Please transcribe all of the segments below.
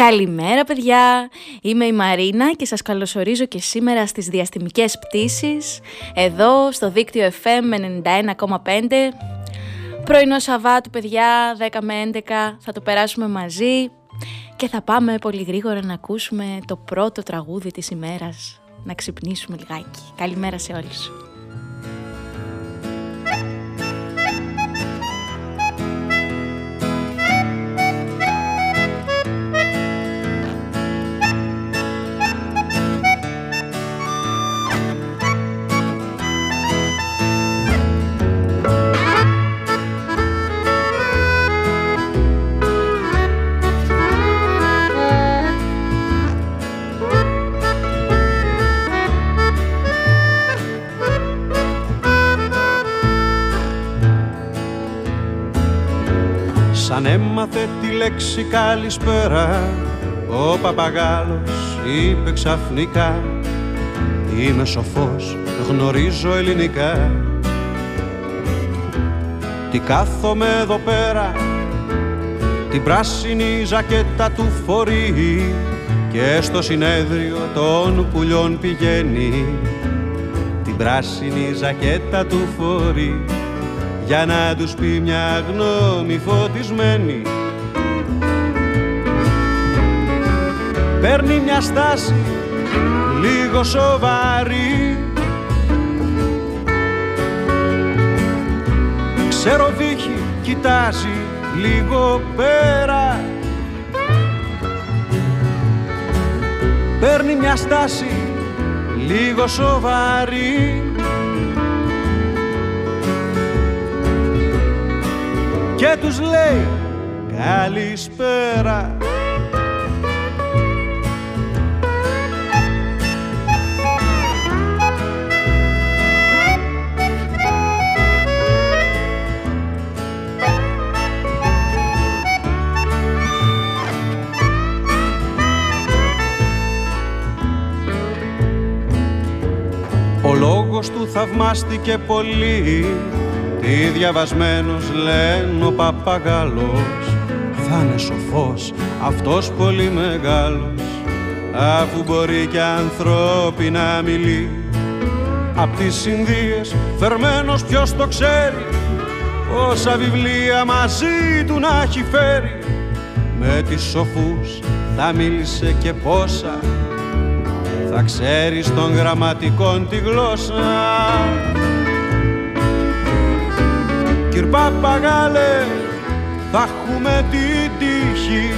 Καλημέρα παιδιά, είμαι η Μαρίνα και σας καλωσορίζω και σήμερα στις διαστημικές πτήσεις εδώ στο δίκτυο FM 91,5 Πρωινό Σαββάτου παιδιά, 10 με 11 θα το περάσουμε μαζί και θα πάμε πολύ γρήγορα να ακούσουμε το πρώτο τραγούδι της ημέρας να ξυπνήσουμε λιγάκι. Καλημέρα σε όλους. Λέξη καλησπέρα Ο παπαγάλος είπε ξαφνικά Είμαι σοφός, γνωρίζω ελληνικά Τι κάθομαι εδώ πέρα Την πράσινη ζακέτα του φορεί Και στο συνέδριο των πουλιών πηγαίνει. Την πράσινη ζακέτα του φορεί για να τους πει μια γνώμη φωτισμένη Παίρνει μια στάση λίγο σοβαρή. Ξέρω δίχει, κοιτάζει λίγο πέρα. Παίρνει μια στάση λίγο σοβαρή. Και τους λέει καλησπέρα λόγος του θαυμάστηκε πολύ. Τι διαβασμένος λένε ο παπαγάλος. Θα είναι σοφός αυτός πολύ μεγάλος. Αφού μπορεί και ανθρώπινα μιλεί. Απ' τις Ινδίες φερμένος ποιος το ξέρει. Πόσα βιβλία μαζί του να έχει φέρει. Με τις σοφούς θα μίλησε και πόσα Θα ξέρεις των γραμματικών τη γλώσσα. Κυρ Παπαγάλε θα έχουμε την τύχη.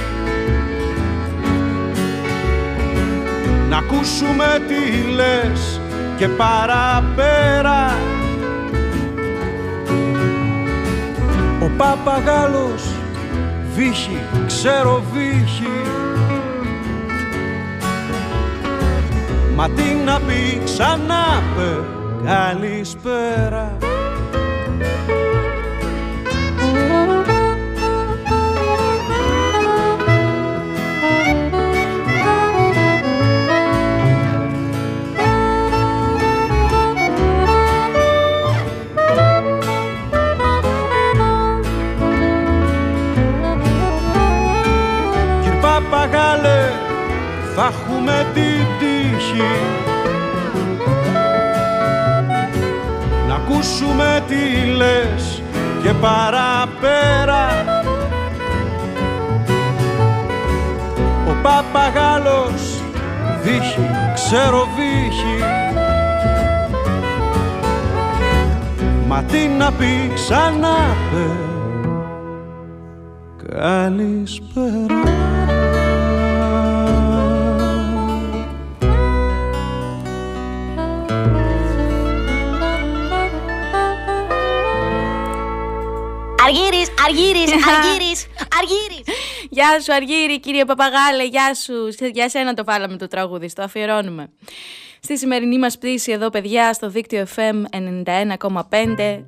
Να ακούσουμε τι λες και παραπέρα. Ο Παπαγάλος βύχει, ξέρω βύχει Μα τι να πει ξανά πε καλησπέρα ακούσουμε τι λες και παραπέρα. Ο παπαγάλος δίχει, ξέρω βύχει Μα τι να πει ξανά πε. Καλησπέρα Αργύρης, Αργύρης, Αργύρης, Αργύρης. Γεια σου Αργύρη, κύριε Παπαγάλε, γεια σου. Για σένα το βάλαμε το τραγούδι, στο αφιερώνουμε. Στη σημερινή μας πτήση εδώ παιδιά στο δίκτυο FM 91,5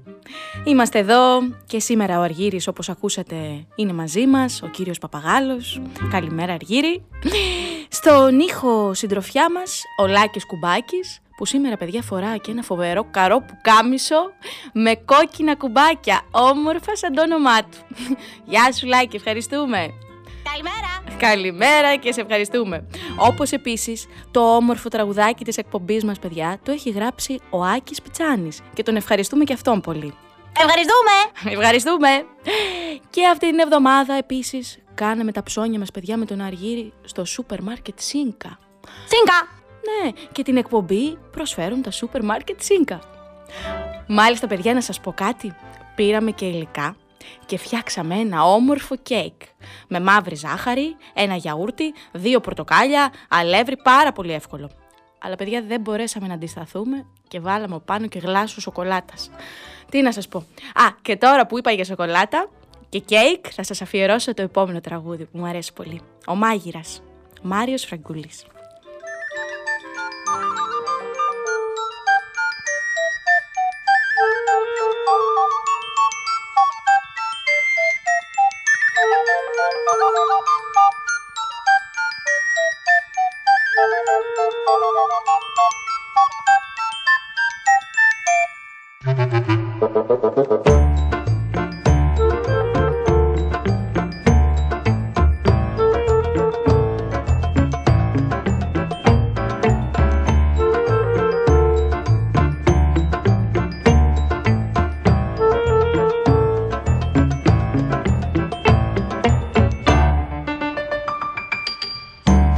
Είμαστε εδώ και σήμερα ο Αργύρης όπως ακούσατε είναι μαζί μας, ο κύριος Παπαγάλος. Καλημέρα Αργύρη. Στον ήχο συντροφιά μας ο Λάκης Κουμπάκης που σήμερα παιδιά φορά και ένα φοβερό καρό που κάμισο με κόκκινα κουμπάκια, όμορφα σαν το όνομά του. Γεια σου Λάκη, ευχαριστούμε. Καλημέρα. Καλημέρα και σε ευχαριστούμε. Όπως επίσης το όμορφο τραγουδάκι της εκπομπής μας παιδιά το έχει γράψει ο Άκης Πιτσάνης και τον ευχαριστούμε και αυτόν πολύ. Ευχαριστούμε! Ευχαριστούμε! Και αυτή την εβδομάδα επίσης κάναμε τα ψώνια μας παιδιά με τον Αργύρι στο σούπερ μάρκετ Σίνκα. Σίνκα! Ναι, και την εκπομπή προσφέρουν τα σούπερ μάρκετ Σίνκα. Μάλιστα παιδιά να σας πω κάτι, πήραμε και υλικά και φτιάξαμε ένα όμορφο κέικ με μαύρη ζάχαρη, ένα γιαούρτι, δύο πορτοκάλια, αλεύρι, πάρα πολύ εύκολο. Αλλά παιδιά δεν μπορέσαμε να αντισταθούμε και βάλαμε πάνω και γλάσου σοκολάτας. Τι να σας πω. Α, και τώρα που είπα για σοκολάτα και κέικ θα σας αφιερώσω το επόμενο τραγούδι που μου αρέσει πολύ. Ο Μάγειρας, Μάριος Φραγκούλης.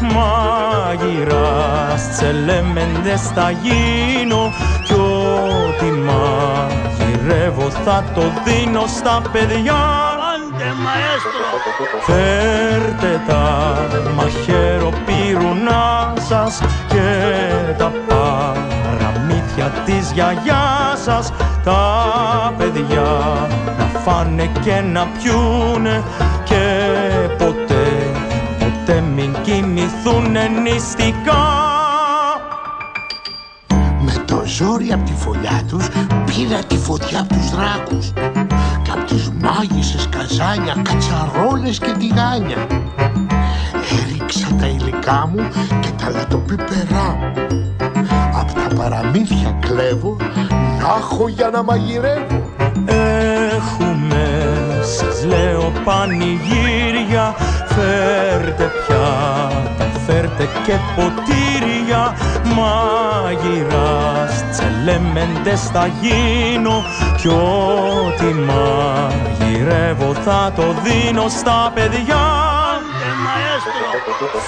μάγειρας τσελέμεντες θα γίνω. Κι ό,τι μαγειρεύω θα το δίνω στα παιδιά. Άντε μαέστρο Φέρτε τα μαχαίρο πυρουνά σας και τα παραμύθια της γιαγιάς σας. Τα παιδιά να φάνε και να πιούνε κοιμηθούν νηστικά. Με το ζόρι από τη φωλιά τους πήρα τη φωτιά από τους δράκους και από τις μάγισσες καζάνια, κατσαρόλες και τηγάνια. Έριξα τα υλικά μου και τα λατοπίπερά μου. Απ' τα παραμύθια κλέβω να έχω για να μαγειρεύω. Έχουμε, σας λέω πανηγύρια Φέρτε πια, φέρτε και ποτήρια Μάγειρας, τσελέμεντες θα γίνω Κι ό,τι μαγειρεύω θα το δίνω στα παιδιά.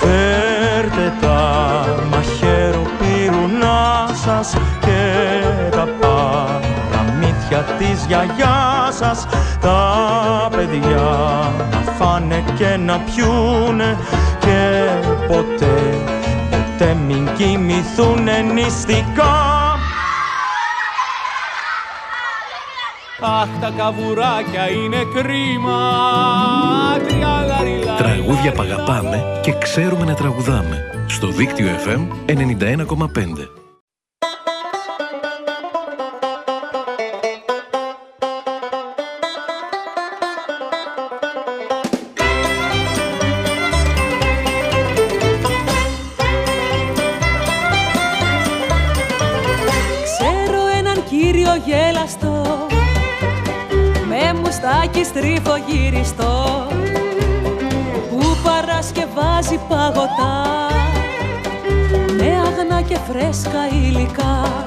Φέρτε τα μαχαίρο πυρουνά σας και τα παραμύθια της γιαγιάς σας. Τα παιδιά να φάνε και να πιούνε και ποτέ, ποτέ μην κοιμηθούνε νηστικά Αχ τα καβουράκια είναι κρίμα Τριαλαριλα, Τραγούδια που αγαπάμε και ξέρουμε να τραγουδάμε. Στο δίκτυο FM 91,5. Μουστάκι στρίφο γυριστό που παρασκευάζει παγωτά με αγνά και φρέσκα υλικά.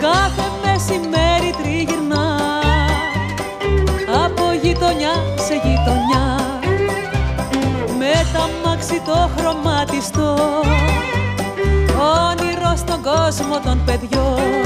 Κάθε μεσημέρι τριγυρνά από γειτονιά σε γειτονιά. Με τα μάξι το χρωματιστό όνειρο στον κόσμο των παιδιών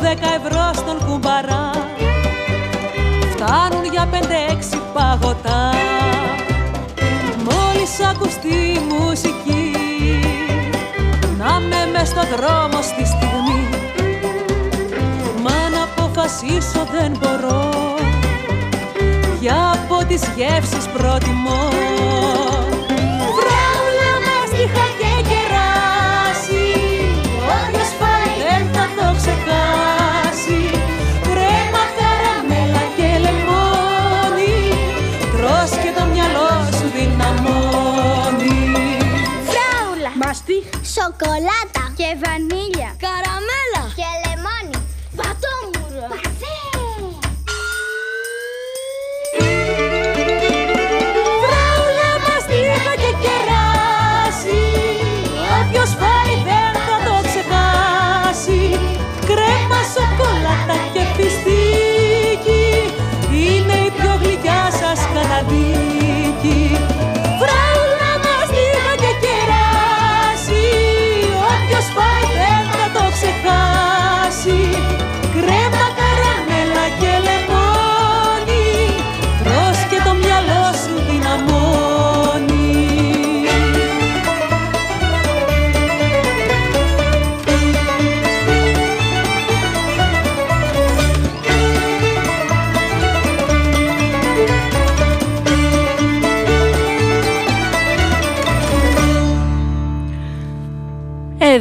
δέκα ευρώ στον κουμπαρά. Φτάνουν για πέντε-έξι παγωτά. Μόλις ακουστεί η μουσική Να με μες στο δρόμο στη στιγμή. Μα να αποφασίσω δεν μπορώ για από τις γεύσεις προτιμώ σοκολάτα. Και βανίλια,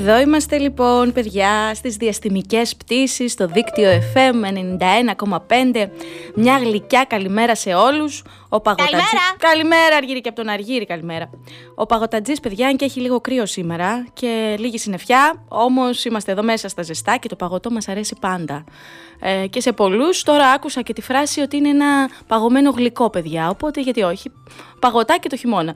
Εδώ είμαστε λοιπόν παιδιά στις διαστημικές πτήσεις στο δίκτυο FM 91,5 Μια γλυκιά καλημέρα σε όλους Ο Παγωτατζής... Καλημέρα. Καλημέρα Αργύρη και από τον Αργύρη καλημέρα Ο Παγωτατζής παιδιά αν και έχει λίγο κρύο σήμερα και λίγη συννεφιά Όμως είμαστε εδώ μέσα στα ζεστά και το παγωτό μας αρέσει πάντα ε, Και σε πολλούς τώρα άκουσα και τη φράση ότι είναι ένα παγωμένο γλυκό παιδιά Οπότε γιατί όχι παγωτάκι το χειμώνα.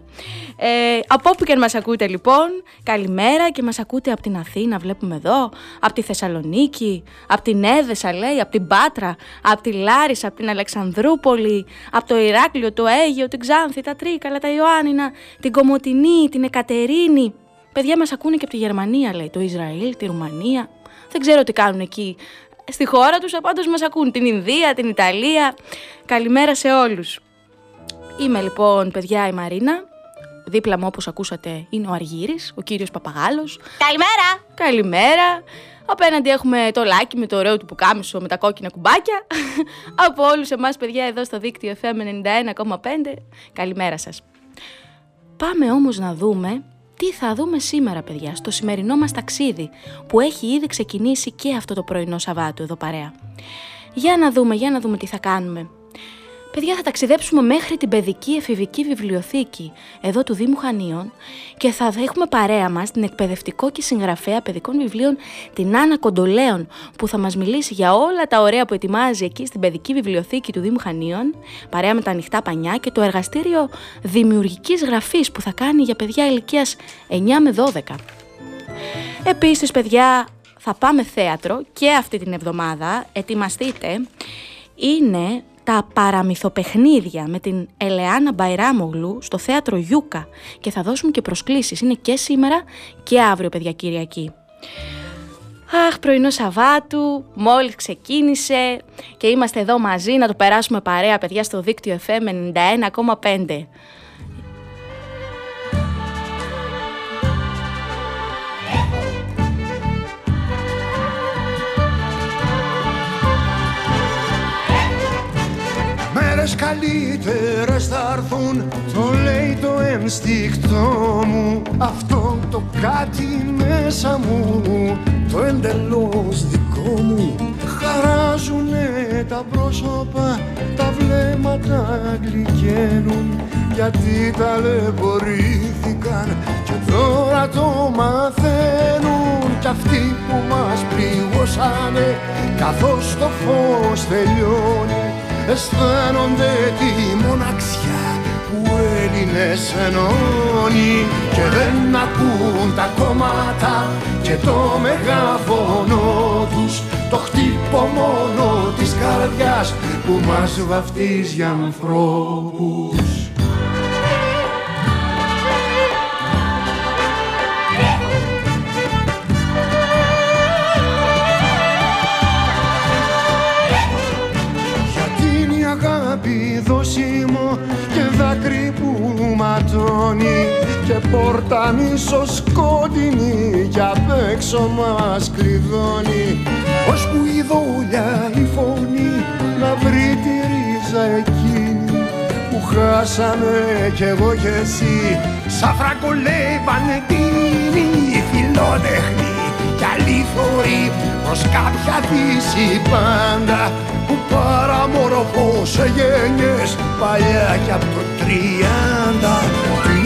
Ε, από όπου και αν μας ακούτε λοιπόν, καλημέρα και μας ακούτε από την Αθήνα, βλέπουμε εδώ, από τη Θεσσαλονίκη, από την Έδεσα λέει, από την Πάτρα, από τη Λάρισα, από την Αλεξανδρούπολη, από το Ηράκλειο, το Αίγιο, την Ξάνθη, τα Τρίκαλα, τα Ιωάννινα, την Κομωτινή, την Εκατερίνη. Παιδιά μας ακούνε και από τη Γερμανία λέει, το Ισραήλ, τη Ρουμανία. Δεν ξέρω τι κάνουν εκεί στη χώρα τους, πάντως μας ακούν την Ινδία, την Ιταλία. Καλημέρα σε όλους. Είμαι λοιπόν παιδιά η Μαρίνα. Δίπλα μου όπως ακούσατε είναι ο Αργύρης, ο κύριος Παπαγάλος. Καλημέρα Καλημέρα. Απέναντι έχουμε το Λάκι με το ωραίο του πουκάμισο με τα κόκκινα κουμπάκια. Από όλους εμάς παιδιά εδώ στο δίκτυο FM 91,5. Καλημέρα σας. Πάμε όμως να δούμε τι θα δούμε σήμερα παιδιά στο σημερινό μας ταξίδι που έχει ήδη ξεκινήσει και αυτό το πρωινό Σαββάτου εδώ παρέα. Για να δούμε, για να δούμε τι θα κάνουμε. Παιδιά, θα ταξιδέψουμε μέχρι την παιδική εφηβική βιβλιοθήκη εδώ του Δήμου Χανίων και θα έχουμε παρέα μας την εκπαιδευτικό και συγγραφέα παιδικών βιβλίων την Άννα Κοντολέων που θα μας μιλήσει για όλα τα ωραία που ετοιμάζει εκεί στην παιδική βιβλιοθήκη του Δήμου Χανίων παρέα με τα ανοιχτά πανιά και το εργαστήριο δημιουργικής γραφής που θα κάνει για παιδιά ηλικίας 9 με 12. Επίσης, παιδιά, θα πάμε θέατρο και αυτή την εβδομάδα. Ετοιμαστείτε. Είναι τα παραμυθοπαιχνίδια με την Ελεάνα Μπαϊράμογλου στο θέατρο Γιούκα και θα δώσουμε και προσκλήσεις. Είναι και σήμερα και αύριο, παιδιά Κυριακή. Αχ, πρωινό Σαββάτου, μόλις ξεκίνησε και είμαστε εδώ μαζί να το περάσουμε παρέα παιδιά στο δίκτυο FM 91,5. Μέρες καλύτερες θα έρθουν Το λέει το ένστικτό μου. Αυτό το κάτι μέσα μου Το εντελώς δικό μου. Χαράζουνε τα πρόσωπα Τα βλέμματα γλυκαίνουν. Γιατί ταλαιπωρήθηκαν Και τώρα το μαθαίνουν. Κι αυτοί που μας πληγώσανε Καθώς το φως τελειώνει αισθάνονται τη μοναξιά που Έλληνες ενώνει και δεν ακούν τα κόμματα και το μεγαφωνό τους. Το χτύπο μόνο της καρδιάς που μας βαφτίζει ανθρώπους ματώνει και πόρτα σκότεινη. Κι απ' έξω μας κλειδώνει. Που η δόλια η φωνή να βρει τη ρίζα εκείνη που χάσαμε κι εγώ κι εσύ. Σαν φραγκολεύανε την φιλότεχνη κι αλήθωρη προς κάποια δύση πάντα που παραμορφώσε γένιες παλιά κι από το τριάντα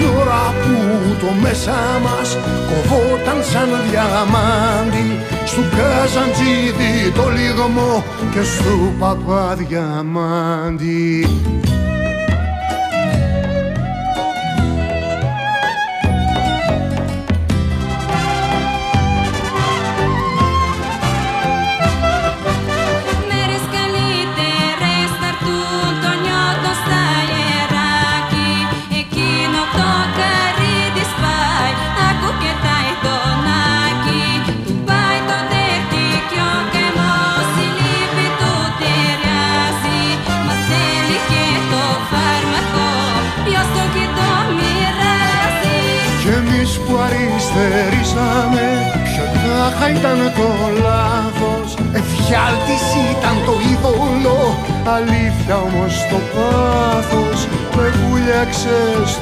την ώρα που το μέσα μας κοβόταν σαν διαμάντι. Στου Καζαντζίδη το λιγμό και στου Παπαδιαμάντι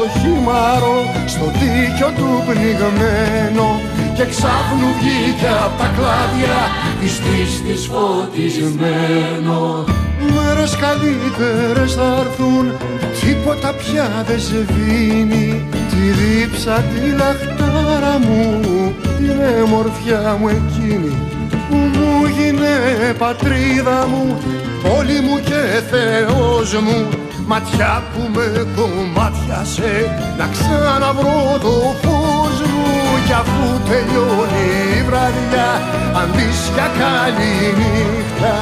βούλιαξε στο χυμάρο Στο δίκιο του πνιγμένο Και ξάφνου βγήκε απ' τα κλάδια Της πίστης φωτισμένο. Μέρες καλύτερες θα έρθουν Τίποτα πια δεν σβήνει Τη δίψα τη λαχτάρα μου την έμορφιά μου εκείνη που μου γίνε πατρίδα μου, πόλη μου και Θεός μου. Ματιά που με κομμάτιασε να ξαναβρω το φως μου κι αφού τελειώνει η βραδιά. Αντί για καλή νύχτα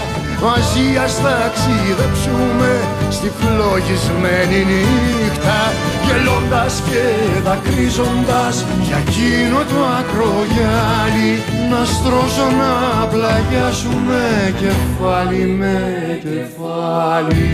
μαζί ας ταξιδέψουμε στη φλογισμένη νύχτα. Γελώντας και δακρύζοντας για εκείνο το ακρογιάλι να στρώσω να πλαγιάσουμε κεφάλι με κεφάλι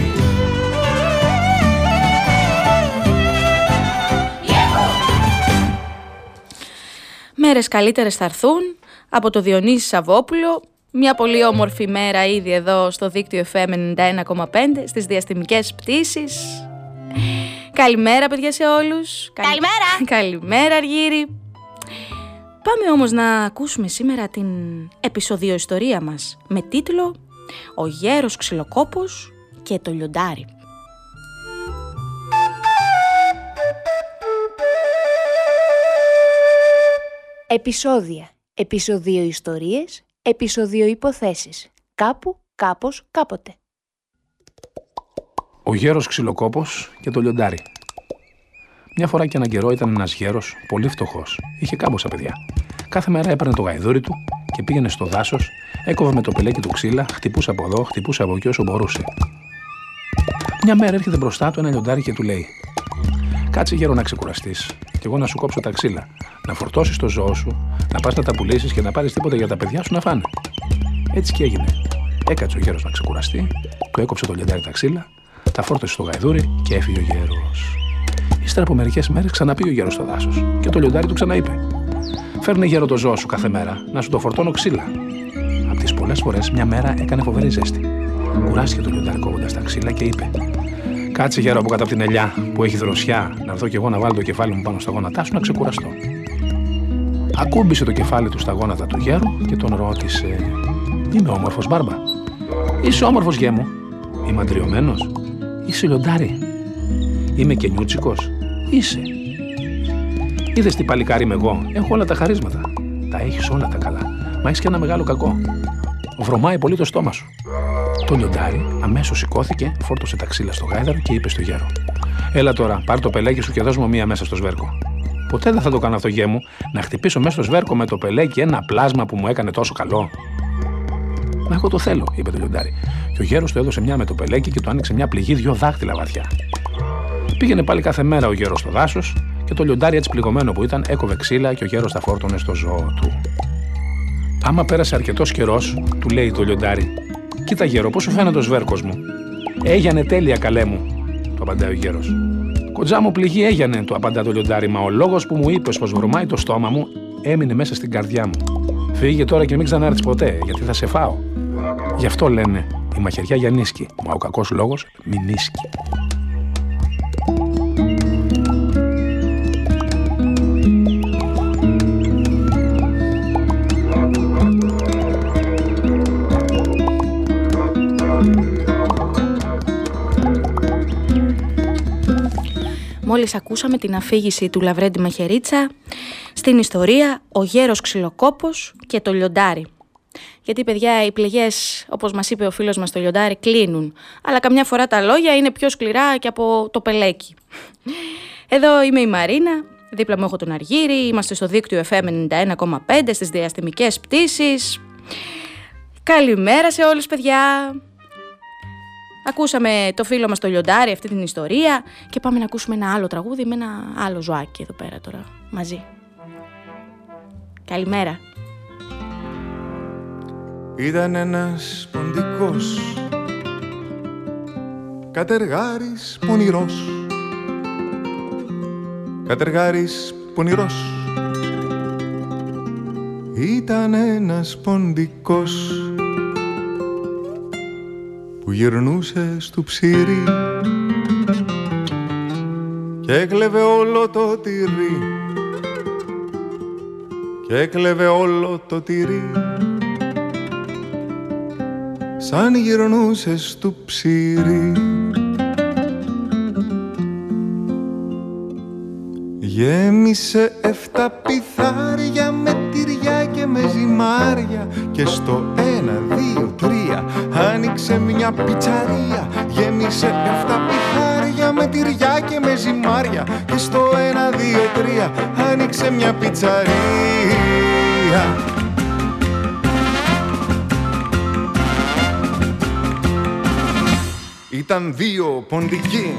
Μέρες καλύτερες θα έρθουν από το Διονύσης Σαββόπουλο μια πολύ όμορφη μέρα ήδη εδώ στο δίκτυο FM 91,5 στις διαστημικές πτήσεις. Καλημέρα παιδιά σε όλους. Καλημέρα. Καλημέρα Αργύρι. Πάμε όμως να ακούσουμε σήμερα την επεισοδιο ιστορία μας με τίτλο «Ο γέρος ξυλοκόπος και το λιοντάρι». Επισόδια. Επισοδίο ιστορίες επεισοδιο υποθέσεις. Κάπου, κάπως, κάποτε. Ο γέρος ξυλοκόπος και το λιοντάρι. Μια φορά και έναν καιρό ήταν ένας γέρος, πολύ φτωχός. Είχε κάμποσα παιδιά. Κάθε μέρα έπαιρνε το γαϊδούρι του και πήγαινε στο δάσος, έκοβε με το πελέκι του ξύλα, χτυπούσε από εδώ, χτυπούσε από εκεί όσο μπορούσε. Μια μέρα έρχεται μπροστά του ένα λιοντάρι και του λέει: Κάτσε γέρο να ξεκουραστείς. και εγώ να σου κόψω τα ξύλα. Να φορτώσεις το ζώο σου, να πας να τα πουλήσεις και να πάρεις τίποτα για τα παιδιά σου να φάνε. Έτσι και έγινε. Έκατσε ο γέρος να ξεκουραστεί, του έκοψε το λιοντάρι τα ξύλα, τα φόρτωσε στο γαϊδούρι και έφυγε ο γέρος. Ύστερα από μερικές μέρες ξαναπεί ο γέρος στο δάσος και το λιοντάρι του ξαναείπε: Φέρνε γέρο το ζώο σου κάθε μέρα, να σου το φορτώνω ξύλα. Από τις πολλές φορές μια μέρα έκανε φοβερή ζέστη. Κουράστηκε το λιοντάρι κόβοντας τα ξύλα και είπε: Κάτσε γέρο από κάτω από την ελιά που έχει δροσιά, να έρθω κι εγώ να βάλω το κεφάλι μου πάνω στα γόνατά σου να ξεκουραστώ. Ακούμπησε το κεφάλι του στα γόνατα του γέρου και τον ρώτησε: Είμαι όμορφος, Μπάρμπα; Είσαι όμορφος, γέ μου. Είμαι αντριωμένος. Είσαι λιοντάρι. Είμαι και νιούτσικο. Είσαι. Είδες τι παλικάρι είμαι εγώ. Έχω όλα τα χαρίσματα. Τα έχεις όλα τα καλά. Μα έχεις και ένα μεγάλο κακό. Βρωμάει πολύ το στόμα σου. Το λιοντάρι αμέσως σηκώθηκε, φόρτωσε τα ξύλα στο γάιδαρο και είπε στο γέρο: Έλα τώρα, πάρ το πελέκι σου και δώσ' μου μία μέσα στο σβέρκο. Ποτέ δεν θα το κάνω αυτό γέ μου, να χτυπήσω μέσα στο σβέρκο με το πελέκι ένα πλάσμα που μου έκανε τόσο καλό. Μα εγώ το θέλω, είπε το λιοντάρι. Και ο γέρος του έδωσε μια με το πελέκι και του άνοιξε μια πληγή δυο δάχτυλα βαθιά. Πήγαινε πάλι κάθε μέρα ο γέρος στο δάσος και το λιοντάρι έτσι πληγωμένο που ήταν έκοβε ξύλα και ο γέρος τα φόρτωνε στο ζώο του. Άμα πέρασε αρκετός καιρός, του λέει το λιοντάρι, Κοίτα γέρο, πώ σου φαίνεται ο σβέρκος μου. Έγιανε τέλεια, καλέ μου, του απαντάει ο γέρος. Κοντζά μου πληγή έγιανε, του απαντά το λιοντάρι, μα ο λόγος που μου είπες πως βρωμάει το στόμα μου έμεινε μέσα στην καρδιά μου. Φύγε τώρα και μην ξανάρθεις ποτέ, γιατί θα σε φάω. Γι' αυτό λένε η μαχαιριά για νίσκι, μα ο κακός λόγος μην νίσκει. Μόλις ακούσαμε την αφήγηση του Λαβρέντη Μαχαιρίτσα στην ιστορία «Ο γέρος ξυλοκόπος και το λιοντάρι». Γιατί, παιδιά, οι πληγές, όπως μας είπε ο φίλος μας το λιοντάρι, κλείνουν. Αλλά καμιά φορά τα λόγια είναι πιο σκληρά και από το πελέκι. Εδώ είμαι η Μαρίνα, δίπλα μου έχω τον Αργύρι, είμαστε στο δίκτυο FM 91,5 στις διαστημικές πτήσεις. Καλημέρα σε όλους, παιδιά! Ακούσαμε το φίλο μας το Λιοντάρι αυτή την ιστορία και πάμε να ακούσουμε ένα άλλο τραγούδι με ένα άλλο ζωάκι εδώ πέρα τώρα μαζί. Καλημέρα. Ήταν ένας ποντικός Κατεργάρης πονηρός Κατεργάρης πονηρός Ήταν ένας ποντικός που γυρνούσε στο ψήρι και έκλεβε όλο το τυρί. Και έκλεβε όλο το τυρί. Σαν γυρνούσε στο ψήρι. Γέμισε εφτά πιθάρια με τυριά και με ζυμάρια και στο ένα, δύο, τρία άνοιξε μια πιτσαρία Γέμισε εφτά πιθάρια με τυριά και με ζυμάρια και στο ένα, δύο, τρία άνοιξε μια πιτσαρία. Ήταν δύο ποντικοί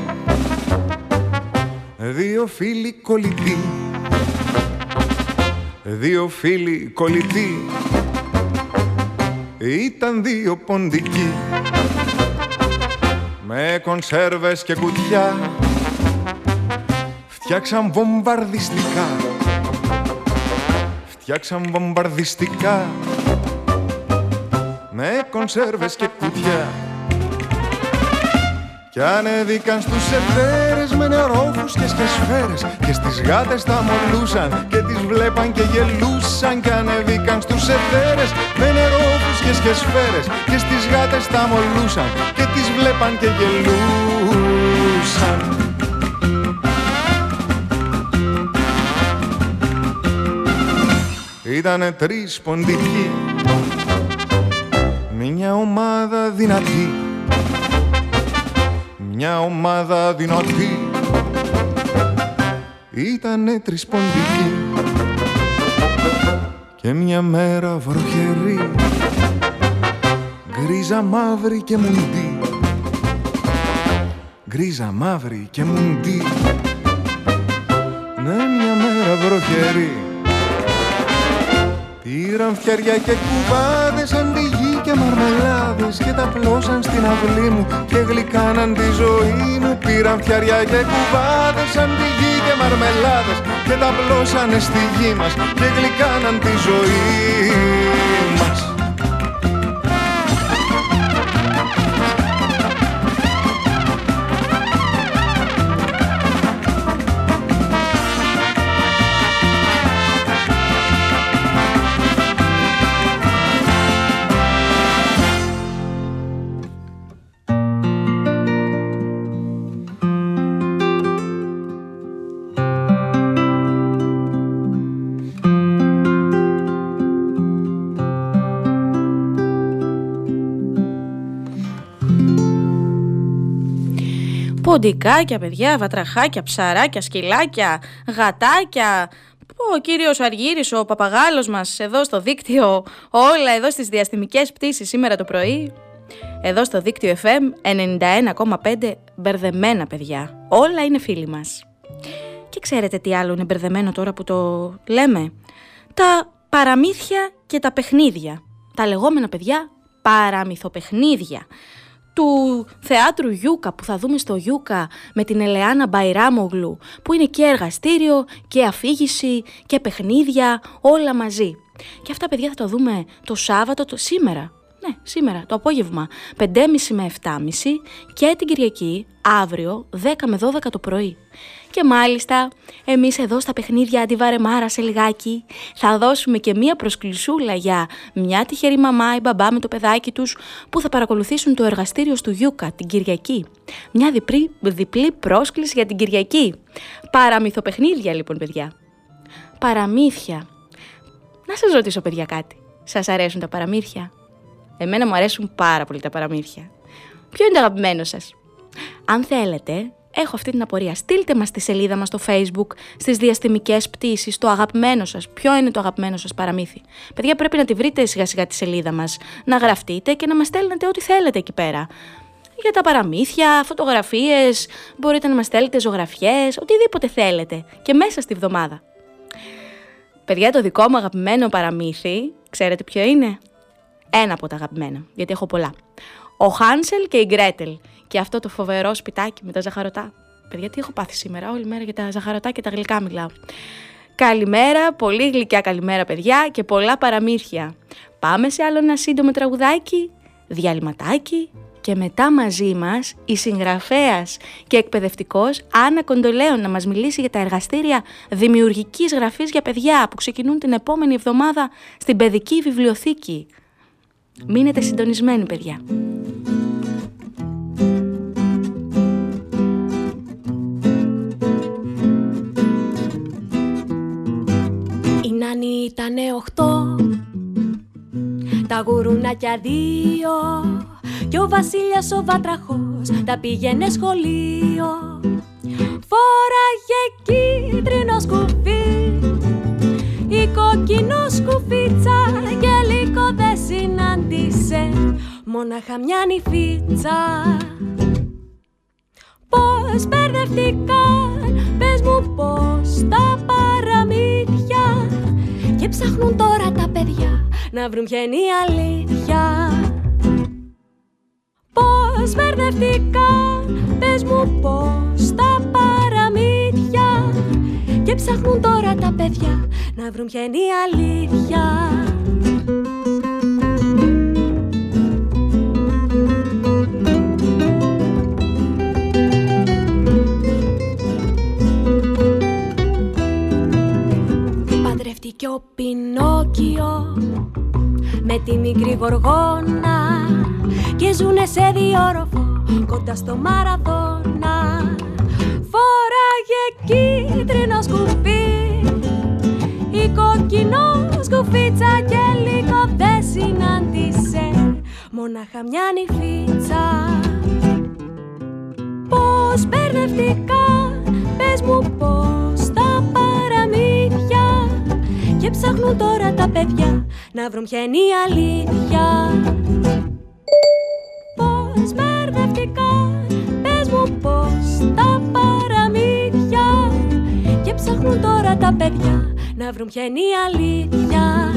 Δύο φίλοι κολλητοί Δύο φίλοι κολλητοί. Ήταν δύο ποντικοί. Με κονσέρβες και κουτιά. Φτιάξαν βομβαρδιστικά. Φτιάξαν βομβαρδιστικά. Με κονσέρβες και κουτιά κι ανέβηκαν στους εφαίρες με νερόφουσκες και σφαίρες Και στις γάτες τα μολούσαν και τις βλέπαν και γελούσαν Κι ανέβηκαν στους εφαίρες με νερόφουσκες και σφαίρες Και στις γάτες τα μολούσαν και τις βλέπαν και γελούσαν. Ήτανε τρεις ποντικοί Μια ομάδα δυνατή μια ομάδα δυνατή. Ήτανε τρισποντική και μια μέρα βροχερή. Γκρίζα μαύρη και μουντή. Γκρίζα μαύρη και μουντή. Ναι μια μέρα βροχερή Πήραν φτιαριά και κουβάδες σαν τη γη και μαρμελάδες Και τα πλώσαν στην αυλή μου και γλυκάναν τη ζωή μου. Πήραν φτιαριά και κουβάδες σαν τη γη και μαρμελάδες Και τα πλώσανε στη γη μας και γλυκάναν τη ζωή Ποντικάκια, παιδιά, βατραχάκια, ψαράκια, σκυλάκια, γατάκια. Ο κύριος Αργύρης, ο παπαγάλος μας εδώ στο δίκτυο, όλα εδώ στις διαστημικές πτήσεις σήμερα το πρωί. Εδώ στο δίκτυο FM 91,5 μπερδεμένα παιδιά. Όλα είναι φίλοι μας. Και ξέρετε τι άλλο είναι μπερδεμένο τώρα που το λέμε; Τα παραμύθια και τα παιχνίδια. Τα λεγόμενα παιδιά παραμυθοπαιχνίδια του θεάτρου Γιούκα που θα δούμε στο Γιούκα με την Ελεάνα Μπαϊράμογλου που είναι και εργαστήριο και αφήγηση και παιχνίδια όλα μαζί. Και αυτά παιδιά θα το δούμε το Σάββατο το σήμερα. Ναι, σήμερα, το απόγευμα, 5.30 με 7.30 και την Κυριακή, αύριο, 10 με 12 το πρωί. Και μάλιστα, εμείς εδώ στα παιχνίδια αντιβαρεμάρα σε λιγάκι θα δώσουμε και μία προσκλησούλα για μια τυχερή μαμά ή μπαμπά με το παιδάκι τους που θα παρακολουθήσουν το εργαστήριο του Γιούκα την Κυριακή. Μια διπλή, διπλή πρόσκληση για την Κυριακή. Παραμυθοπαιχνίδια λοιπόν παιδιά. Παραμύθια. Να σας ρωτήσω παιδιά κάτι. Σας αρέσουν τα παραμύθια; Εμένα μου αρέσουν πάρα πολύ τα παραμύθια. Ποιο είναι το αγαπημένο σας; Αν θέλετε, έχω αυτή την απορία. Στείλτε μας στη σελίδα μας στο facebook, στις διαστημικές πτήσεις, το αγαπημένο σας. Ποιο είναι το αγαπημένο σας παραμύθι; Παιδιά πρέπει να τη βρείτε σιγά σιγά τη σελίδα μας, να γραφτείτε και να μας στέλνετε ό,τι θέλετε εκεί πέρα. Για τα παραμύθια, φωτογραφίες, μπορείτε να μας στέλνετε ζωγραφιές, οτιδήποτε θέλετε και μέσα στη βδομάδα. Παιδιά, το δικό μου αγαπημένο παραμύθι, ξέρετε ποιο είναι; Ένα από τα αγαπημένα, γιατί έχω πολλά. Ο Χάνσελ και η Γκρέτελ. Και αυτό το φοβερό σπιτάκι με τα ζαχαρωτά. Παιδιά, τι έχω πάθει σήμερα, όλη μέρα για τα ζαχαρωτά και τα γλυκά μιλάω. Καλημέρα, πολύ γλυκιά καλημέρα παιδιά και πολλά παραμύθια. Πάμε σε άλλο ένα σύντομο τραγουδάκι, διαλυματάκι και μετά μαζί μας η συγγραφέας και εκπαιδευτικός Άννα Κοντολέων να μας μιλήσει για τα εργαστήρια δημιουργικής γραφής για παιδιά που ξεκινούν την επόμενη εβδομάδα στην παιδική βιβλιοθήκη. Μείνετε συντονισμένοι παιδιά. Η Νάνη ήτανε οχτώ Τα γουρουνάκια δύο Κι ο Βασίλιας ο Βάτραχος Τα πήγαινε σχολείο Φόραγε κίτρινο σκουφί Η κόκκινο σκουφίτσα Και λίγο δεν συνάντησε Μόναχα μια νυφίτσα. Πώς μπερδευτήκαν Πες μου πώς τα παραμύθια. Και ψάχνουν τώρα τα παιδιά Να βρουν ποια είναι η αλήθεια. Πώς μπερδευτήκαν Πες μου πώς τα παραμύθια. Και ψάχνουν τώρα τα παιδιά Να βρουν ποια είναι η αλήθεια διόροφο κοντά στο Μαραδόνα. Φόραγε κίτρινο σκουφί η κόκκινο σκουφίτσα και λίγο δεν συνάντησε. Μόναχα μια νυφίτσα. Πώς μπερδευτικά, πες μου πώς τα παραμύθια. Και ψάχνουν τώρα τα παιδιά να βρουν ποια είναι η αλήθεια να βρουν ποια είναι η αλήθεια.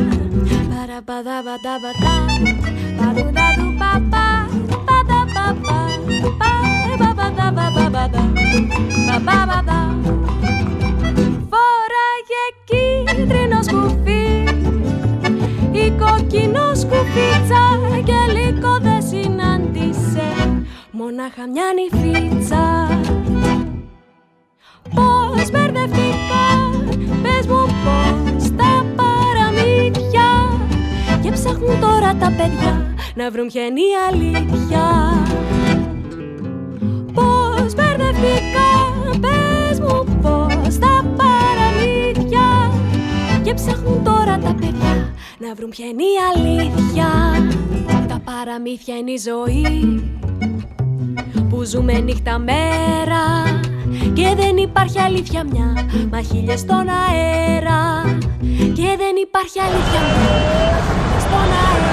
Φοράγε κίτρινος σκουφί η κόκκινο σκουφίτσα και λίγο δεν συνάντησε. Μονάχα μια νυφίτσα ψάχνουν τώρα τα παιδιά να βρουν ποια είναι η αλήθεια. Πώς μπερδευτικά, πες μου πώς τα παραμύθια. Και ψάχνουν τώρα τα παιδιά να βρουν ποια είναι η αλήθεια. Τα παραμύθια είναι η ζωή που ζούμε νύχτα μέρα. Και δεν υπάρχει αλήθεια μια Μα χίλιες στον αέρα. Και δεν υπάρχει αλήθεια μια Μα στον αέρα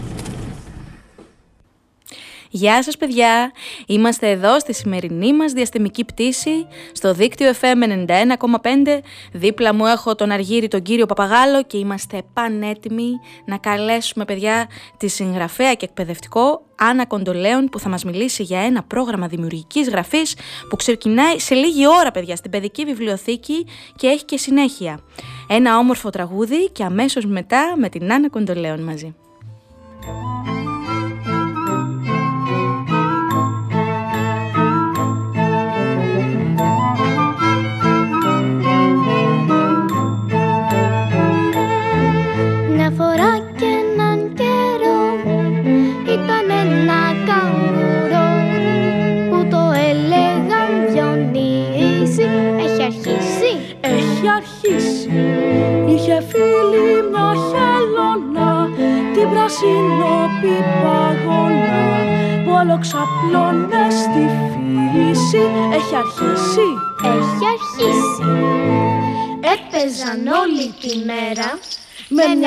Γεια σας παιδιά, είμαστε εδώ στη σημερινή μας διαστημική πτήση στο δίκτυο FM 91,5 Δίπλα μου έχω τον Αργύρι τον κύριο Παπαγάλο και είμαστε πανέτοιμοι να καλέσουμε παιδιά τη συγγραφέα και εκπαιδευτικό Άννα Κοντολέων που θα μας μιλήσει για ένα πρόγραμμα δημιουργικής γραφής που ξεκινάει σε λίγη ώρα παιδιά στην παιδική βιβλιοθήκη και έχει και συνέχεια. Ένα όμορφο τραγούδι και αμέσως μετά με την Άννα Κοντολέων μαζί.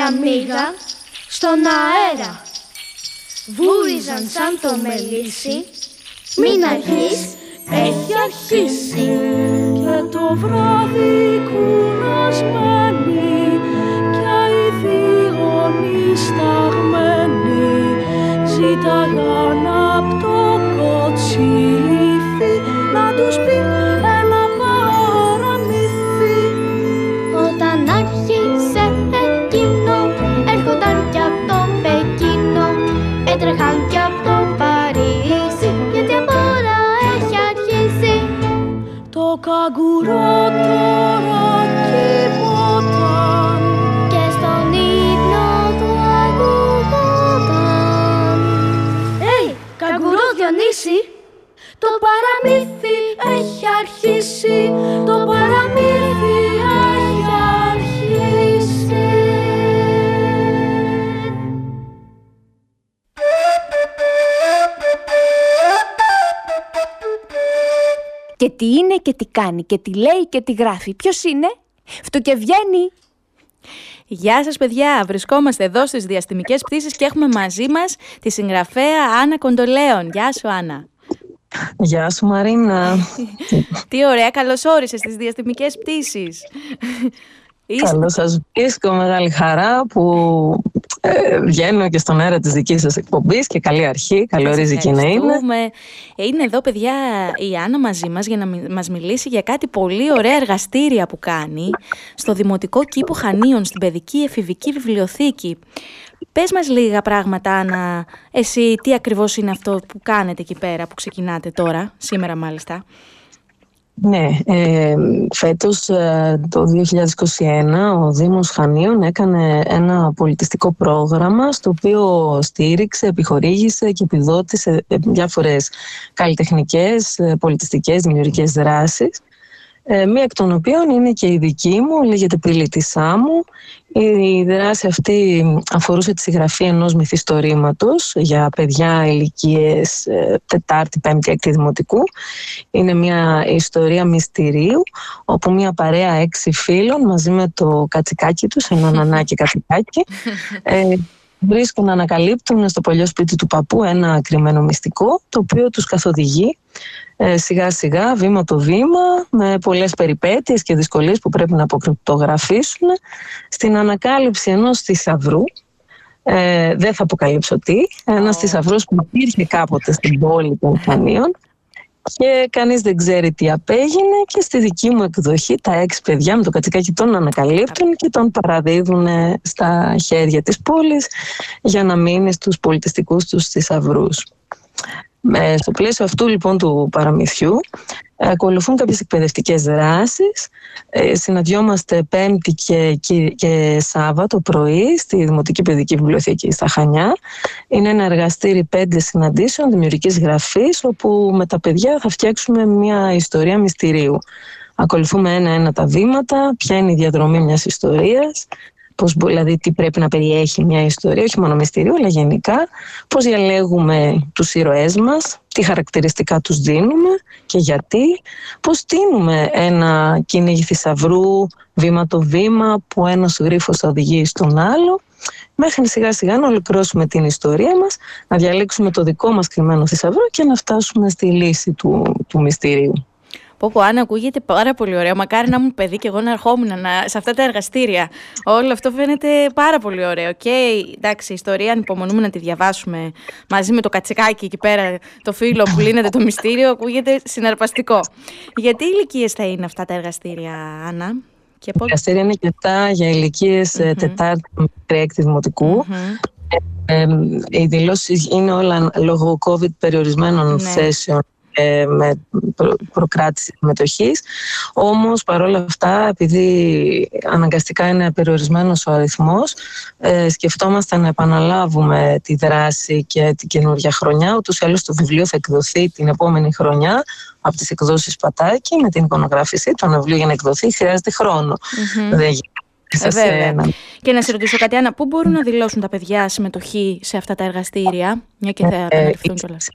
Με μια μύγα στον αέρα. Βούριζαν σαν το μελίσι. Μην αρχίσεις, έχει αρχίσει και το βράδυ κουρασμένη και οι δύο νησταγμένοι ζήταγαν απ' το κοτσίφι να τους πει το παραμύθι έχει αρχίσει το παραμύθι έχει αρχίσει Και τι είναι και τι κάνει και τι λέει και τι γράφει. Ποιος είναι; Φτωκευγαίνει. Γεια σας παιδιά, βρισκόμαστε εδώ στις διαστημικές πτήσεις και έχουμε μαζί μας τη συγγραφέα Άννα Κοντολέων. Γεια σου Άννα. Γεια σου Μαρίνα. Τι ωραία, καλώς όρισες στις διαστημικές πτήσεις. Καλώς σας βρίσκω, μεγάλη χαρά που ε, βγαίνω και στον αέρα της δικής σας εκπομπής και καλή αρχή, καλή ορίζει και να είναι. Είναι εδώ παιδιά η Άννα μαζί μας για να μας μιλήσει για κάτι πολύ ωραία εργαστήρια που κάνει στο Δημοτικό Κήπο Χανίων, στην Παιδική Εφηβική Βιβλιοθήκη. Πες μας λίγα πράγματα, Άννα, εσύ τι ακριβώς είναι αυτό που κάνετε εκεί πέρα, που ξεκινάτε τώρα, σήμερα μάλιστα; Ναι, ε, φέτος ε, το 2021 ο Δήμος Χανίων έκανε ένα πολιτιστικό πρόγραμμα στο οποίο στήριξε, επιχορήγησε και επιδότησε ε, διάφορες καλλιτεχνικές, ε, πολιτιστικές, δημιουργικές δράσεις Ε, μία εκ των οποίων είναι και η δική μου, λέγεται Πύλη της Σάμου. Η δράση αυτή αφορούσε τη συγγραφή ενός μυθιστορήματος για παιδιά ηλικίες ε, Τετάρτη, Πέμπτη, Έκτη Δημοτικού. Είναι μια ιστορία μυστηρίου, όπου μια παρέα έξι φίλων μαζί με το κατσικάκι τους, ένα νανάκι κατσικάκι, ε, βρίσκουν να ανακαλύπτουν στο παλιό σπίτι του παππού ένα κρυμμένο μυστικό, το οποίο τους καθοδηγεί ε, σιγά σιγά, βήμα το βήμα, με πολλές περιπέτειες και δυσκολίες που πρέπει να αποκρυπτογραφήσουν, στην ανακάλυψη ενός θησαυρού, ε, δεν θα αποκαλύψω τι, ένας θησαυρός που υπήρχε κάποτε στην πόλη των Χανίων και κανείς δεν ξέρει τι απέγινε και στη δική μου εκδοχή τα έξι παιδιά με το κατσικάκι τον ανακαλύπτουν και τον παραδίδουν στα χέρια της πόλης για να μείνει στους πολιτιστικούς τους θησαυρούς. Ε, στο πλαίσιο αυτού λοιπόν του παραμυθιού ε, ακολουθούν κάποιες εκπαιδευτικές δράσεις. Ε, συναντιόμαστε Πέμπτη και, και, και Σάββατο πρωί στη Δημοτική Παιδική Βιβλιοθήκη στα Χανιά. Είναι ένα εργαστήρι πέντε συναντήσεων δημιουργικής γραφής όπου με τα παιδιά θα φτιάξουμε μια ιστορία μυστηρίου. Ακολουθούμε ένα-ένα τα βήματα, ποια είναι η διαδρομή μιας ιστορίας, πώς, δηλαδή τι πρέπει να περιέχει μια ιστορία, όχι μόνο μυστηρίου, αλλά γενικά, πώς διαλέγουμε τους ήρωές μας, τι χαρακτηριστικά τους δίνουμε και γιατί, πώς τίνουμε ένα κυνήγι θησαυρού, βήμα το βήμα, που ένας γρίφος θα οδηγεί στον άλλο, μέχρι σιγά σιγά να ολοκληρώσουμε την ιστορία μας, να διαλέξουμε το δικό μας κρυμμένο θησαυρό και να φτάσουμε στη λύση του, του μυστηρίου. Πω πω, αν ακούγεται πάρα πολύ ωραίο. Μακάρι να μου παιδί και εγώ να ερχόμουν να, σε αυτά τα εργαστήρια. Όλο αυτό φαίνεται πάρα πολύ ωραίο. Και εντάξει, η ιστορία ανυπομονούμε να τη διαβάσουμε μαζί με το κατσικάκι εκεί πέρα, το φίλο που λύνεται το μυστήριο, ακούγεται συναρπαστικό. Γιατί ηλικίες θα είναι αυτά τα εργαστήρια, Άννα; Και πότε... εργαστήρια είναι αρκετά για ηλικίες mm-hmm. Τετάρτη με έκτη δημοτικού. Ε, ε, οι δηλώσεις είναι όλα λόγω COVID περιορισμένων ναι. θέσεων ε, με προκράτηση συμμετοχής. Όμως παρόλα αυτά, επειδή αναγκαστικά είναι περιορισμένος ο αριθμός, ε, σκεφτόμαστε να επαναλάβουμε τη δράση και την καινούργια χρονιά. Ούτως ή άλλως το βιβλίο θα εκδοθεί την επόμενη χρονιά από τις εκδόσεις Πατάκη με την εικονογράφηση του βιβλίου για να εκδοθεί χρειάζεται χρόνο. Δεν ε, Και να σε ρωτήσω κάτι, Άννα, πού μπορούν να δηλώσουν τα παιδιά συμμετοχή σε αυτά τα εργαστήρια, μια και θα ε, επαναληφθούν κιόλας.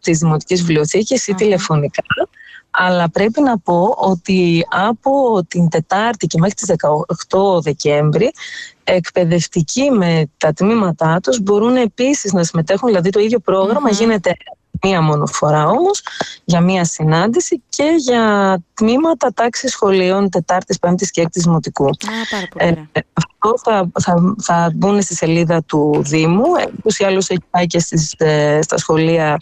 Τη Δημοτική Βιβλιοθήκη ή τηλεφωνικά. Αλλά πρέπει να πω ότι από την Τετάρτη και μέχρι τις 18 Δεκέμβρη εκπαιδευτικοί με τα τμήματά τους μπορούν επίσης να συμμετέχουν, δηλαδή το ίδιο γίνεται μία μόνο φορά όμως για μία συνάντηση και για τμήματα τάξης σχολείων Τετάρτης, Πέμπτης και Έκτης Δημοτικού. Ε, αυτό θα, θα, θα μπουν στη σελίδα του Δήμου, όπως ή άλλως έχει πάει και στις, ε, στα σχολεία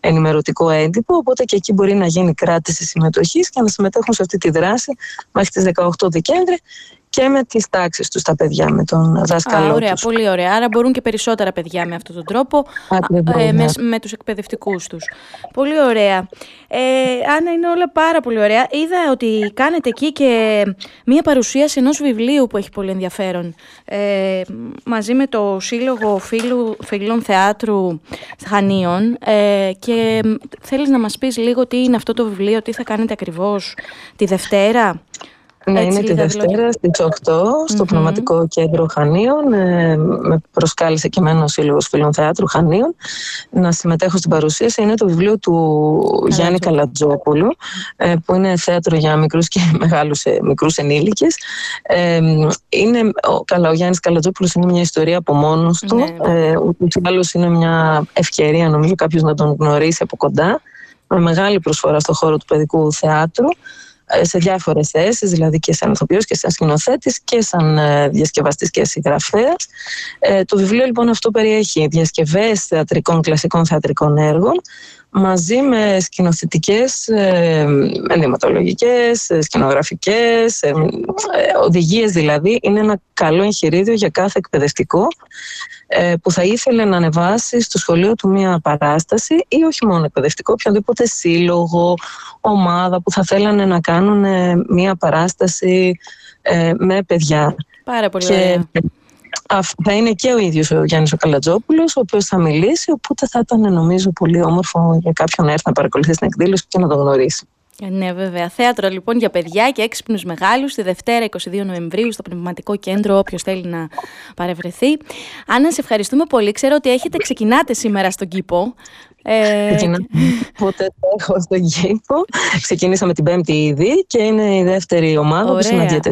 ενημερωτικό έντυπο, οπότε και εκεί μπορεί να γίνει κράτηση συμμετοχής και να συμμετέχουν σε αυτή τη δράση μέχρι τις 18 Δεκέμβρη και με τις τάξεις τους τα παιδιά, με τον δάσκαλό Α, ωραία, πολύ ωραία. Άρα μπορούν και περισσότερα παιδιά με αυτόν τον τρόπο, ε, μες, με τους εκπαιδευτικούς τους. Πολύ ωραία. Ε, Άννα, είναι όλα πάρα πολύ ωραία. Είδα ότι κάνετε εκεί και μία παρουσίαση ενός βιβλίου που έχει πολύ ενδιαφέρον. Ε, μαζί με το Σύλλογο Φίλου, Φίλων Θεάτρου Χανίων. Ε, και θέλεις να μας πεις λίγο τι είναι αυτό το βιβλίο, τι θα κάνετε ακριβώς τη Δευτέρα; Ναι, είναι τη Δευτέρα στις 8 στο mm Πνευματικό Κέντρο Χανίων. Ε, με προσκάλεσε και εμένα ο Σύλλογος Φίλων Θεάτρου Χανίων να συμμετέχω στην παρουσίαση. Είναι το βιβλίο του Γιάννη Καλατζόπουλου, ε, που είναι θέατρο για μικρούς και μεγάλους ε, μικρούς ενήλικες. Ε, είναι, ο, καλά, ο Γιάννης Καλατζόπουλος είναι μια ιστορία από μόνος του. Ναι. Ε, Ούτως ή άλλως είναι μια ευκαιρία, νομίζω, κάποιος να τον γνωρίσει από κοντά. Με μεγάλη προσφορά στον χώρο του παιδικού θεάτρου. Ε, σε διάφορες θέσεις, δηλαδή και σαν ηθοποιός και σαν σκηνοθέτης και σαν ε, διασκευαστής και συγγραφέας. Ε, το βιβλίο λοιπόν αυτό περιέχει διασκευές θεατρικών, κλασικών θεατρικών έργων, μαζί με σκηνοθετικές, ε, ενδυματολογικές, σκηνογραφικές, ε, οδηγίες δηλαδή. Είναι ένα καλό εγχειρίδιο για κάθε εκπαιδευτικό ε, που θα ήθελε να ανεβάσει στο σχολείο του μία παράσταση ή όχι μόνο εκπαιδευτικό, οποιοδήποτε σύλλογο, ομάδα που θα θέλανε να κάνουν ε, μία παράσταση ε, με παιδιά. Πάρα πολύ ωραία. Θα είναι και ο ίδιος ο Γιάννης ο Καλατζόπουλος, ο οποίος θα μιλήσει, οπότε θα ήταν νομίζω πολύ όμορφο για κάποιον να έρθει να παρακολουθήσει την εκδήλωση και να τον γνωρίσει. Ε, Ναι, βέβαια. Θέατρο λοιπόν για παιδιά και έξυπνους μεγάλους τη Δευτέρα 22 Νοεμβρίου στο Πνευματικό Κέντρο, όποιος θέλει να παρευρεθεί. Άννα, σε ευχαριστούμε πολύ. Ξέρω ότι έχετε ξεκινάτε σήμερα στον κήπο. Ε, Ξεκινάμε. Οπότε έχω στον κήπο. Ξεκινήσαμε την Πέμπτη ήδη και είναι η δεύτερη ομάδα που Ωραία. συναντιέται.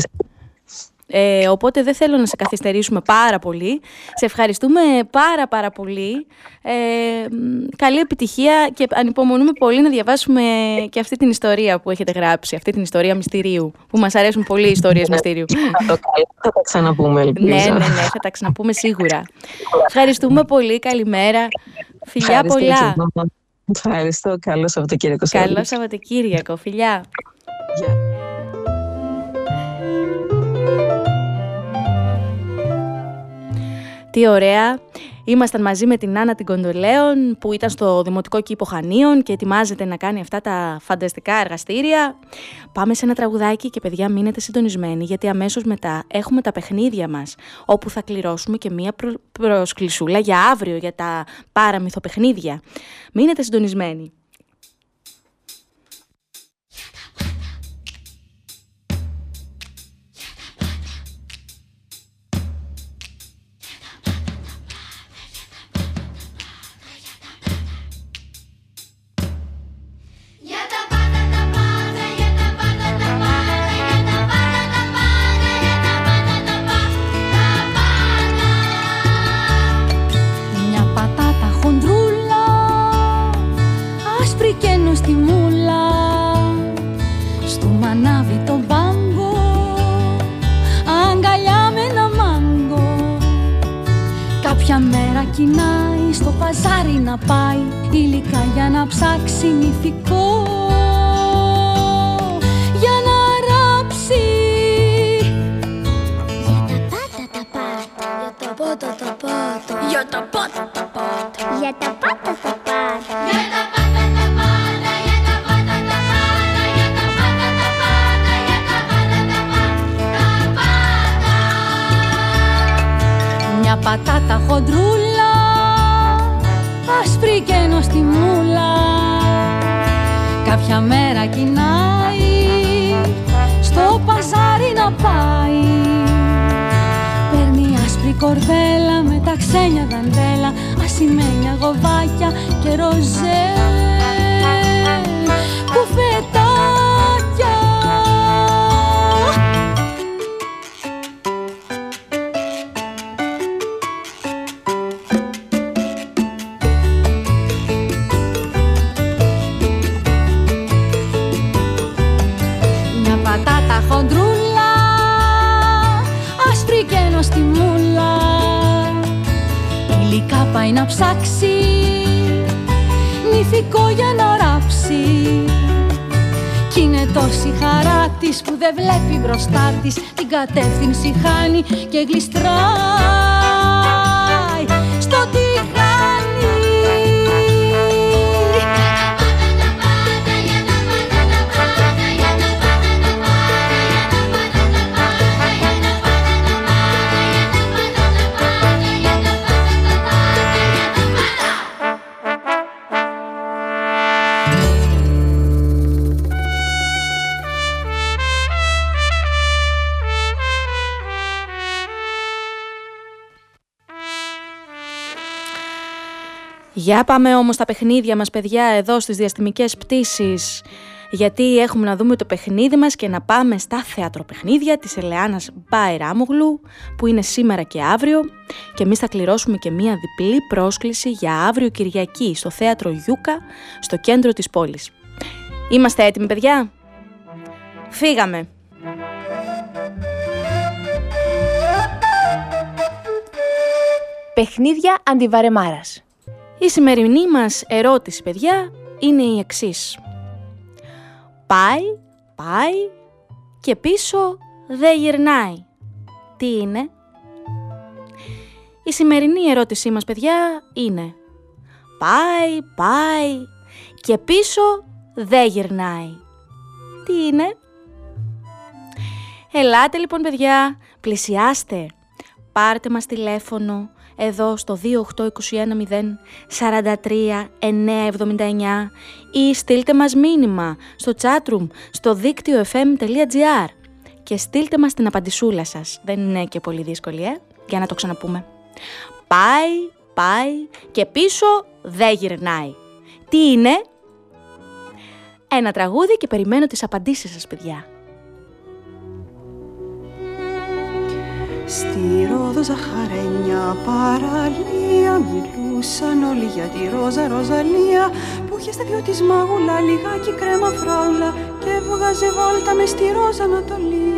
Ε, οπότε δεν θέλω να σε καθυστερήσουμε πάρα πολύ. Σε ευχαριστούμε πάρα πάρα πολύ. Ε, μ, καλή επιτυχία και ανυπομονούμε πολύ να διαβάσουμε και αυτή την ιστορία που έχετε γράψει, αυτή την ιστορία μυστηρίου, που μας αρέσουν πολύ οι ιστορίες μυστηρίου. Θα το κάνω, θα τα ξαναπούμε, ελπίζω. ναι, ναι, ναι, θα τα ξαναπούμε σίγουρα. Ευχαριστούμε πολύ, καλημέρα. Φιλιά Ευχαριστώ πολλά. και εγώ. Ευχαριστώ. Καλό Σαββατοκύριακο. σε Καλό όλους. Σαββατοκύριακο, φιλιά. Τι ωραία. Ήμασταν μαζί με την Άννα την Κοντολέων που ήταν στο Δημοτικό Κήπο Χανίων και ετοιμάζεται να κάνει αυτά τα φανταστικά εργαστήρια. Πάμε σε ένα τραγουδάκι και παιδιά μείνετε συντονισμένοι γιατί αμέσως μετά έχουμε τα παιχνίδια μας όπου θα κληρώσουμε και μία προ... προσκλησούλα για αύριο για τα παραμυθοπαιχνίδια. Μείνετε συντονισμένοι. Ασημένια γοβάκια και ροζέ δεν βλέπει μπροστά της. Την κατεύθυνση χάνει και γλιστράει Για πάμε όμως στα παιχνίδια μας παιδιά εδώ στις διαστημικές πτήσεις γιατί έχουμε να δούμε το παιχνίδι μας και να πάμε στα θεατροπαιχνίδια της Ελεάνας Μπαϊράμογλου που είναι σήμερα και αύριο και εμείς θα κληρώσουμε και μία διπλή πρόσκληση για αύριο Κυριακή στο θέατρο Γιούκα στο κέντρο της πόλης. Είμαστε έτοιμοι παιδιά; Φύγαμε! Παιχνίδια αντιβαρεμάρας. Η σημερινή μας ερώτηση, παιδιά, είναι η εξής. Πάει, πάει και πίσω δεν γυρνάει. Τι είναι; Η σημερινή ερώτησή μας, παιδιά, είναι Πάει, πάει και πίσω δεν γυρνάει. Τι είναι; Ελάτε λοιπόν παιδιά, πλησιάστε. Πάρτε μας τηλέφωνο εδώ στο 28210 43 979 ή στείλτε μας μήνυμα στο chatroom στο δίκτυο fm.gr και στείλτε μας την απαντησούλα σας. Δεν είναι και πολύ δύσκολη, ε; Για να το ξαναπούμε. Πάει, πάει και πίσω δεν γυρνάει. Τι είναι; Ένα τραγούδι και περιμένω τις απαντήσεις σας, παιδιά. Στη Ρόδο Ζαχαρένια παραλία Μιλούσαν όλοι για τη Ρόζα Ροζαλία Που είχε στα δυο της μάγουλα λιγάκι κρέμα φράουλα Και έβγαζε βόλτα μες στη Ρόζα Ανατολή.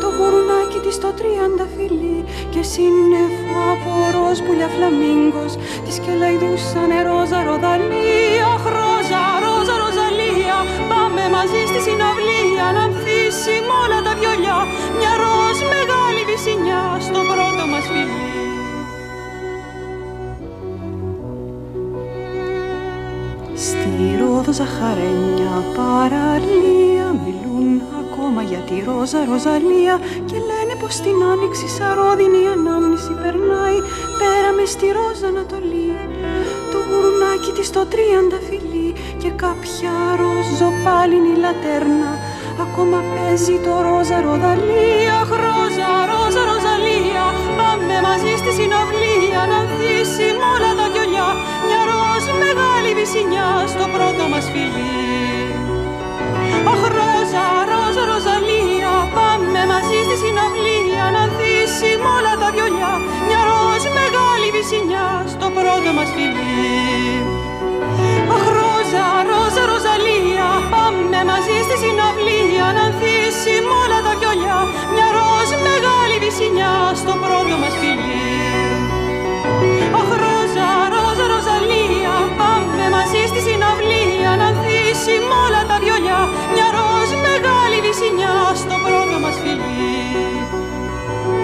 Το γουρουνάκι της το τριάντα φιλί Και σύννεφο από ροζ πουλιά φλαμίγκος Της κελαϊδούσανε Ρόζα Ροδαλία Ρόζα, Ρόζα, Ροζαλία. Πάμε μαζί στη συναυλία Να ανθίσει με όλα τα βιολιά Μια ροζ μεγάλη βυσινιά Στο πρώτο μας φιλί. Στη Ρόδο Ζαχαρένια παραλία Μιλούν ακόμα για τη Ρόζα Ροζαλία Και λένε πως την άνοιξη σαρόδινη ανάμνηση περνάει Πέρα μες στη Ρόζα Ανατολή. Το γουρνάκι της το τρίαντα φιλί Και κάποια ροζοπάλινη λατέρνα Ακόμα παίζει το ρόζα ροδαλία Ρόζα, ρόζα, ροζαλία Πάμε μαζί στη συναυλία Να ανθίσει με όλα τα βιολιά Μια ροζ μεγάλη βυσινιά Στο πρώτο μας φιλί. Αχ, ρόζα, ρόζα, ροζαλία Πάμε μαζί στη συναυλία Να ανθίσει με όλα τα βιολιά Μια ροζ μεγάλη βυσινιά Στο πρώτο μας φιλί ρόζα, ρόζα, ροζαλία Πάμε μαζί στη συναυλία να ανθίσουμε όλα τα κιολιά Μια ροζ μεγάλη βυσινιά στο πρώτο μας φιλί Αχ, ρόζα, ρόζα, ροζαλία Πάμε μαζί στη συναυλία να ανθίσουμε όλα τα βιολιά Μια ροζ μεγάλη βυσινιά στο πρώτο μας φιλί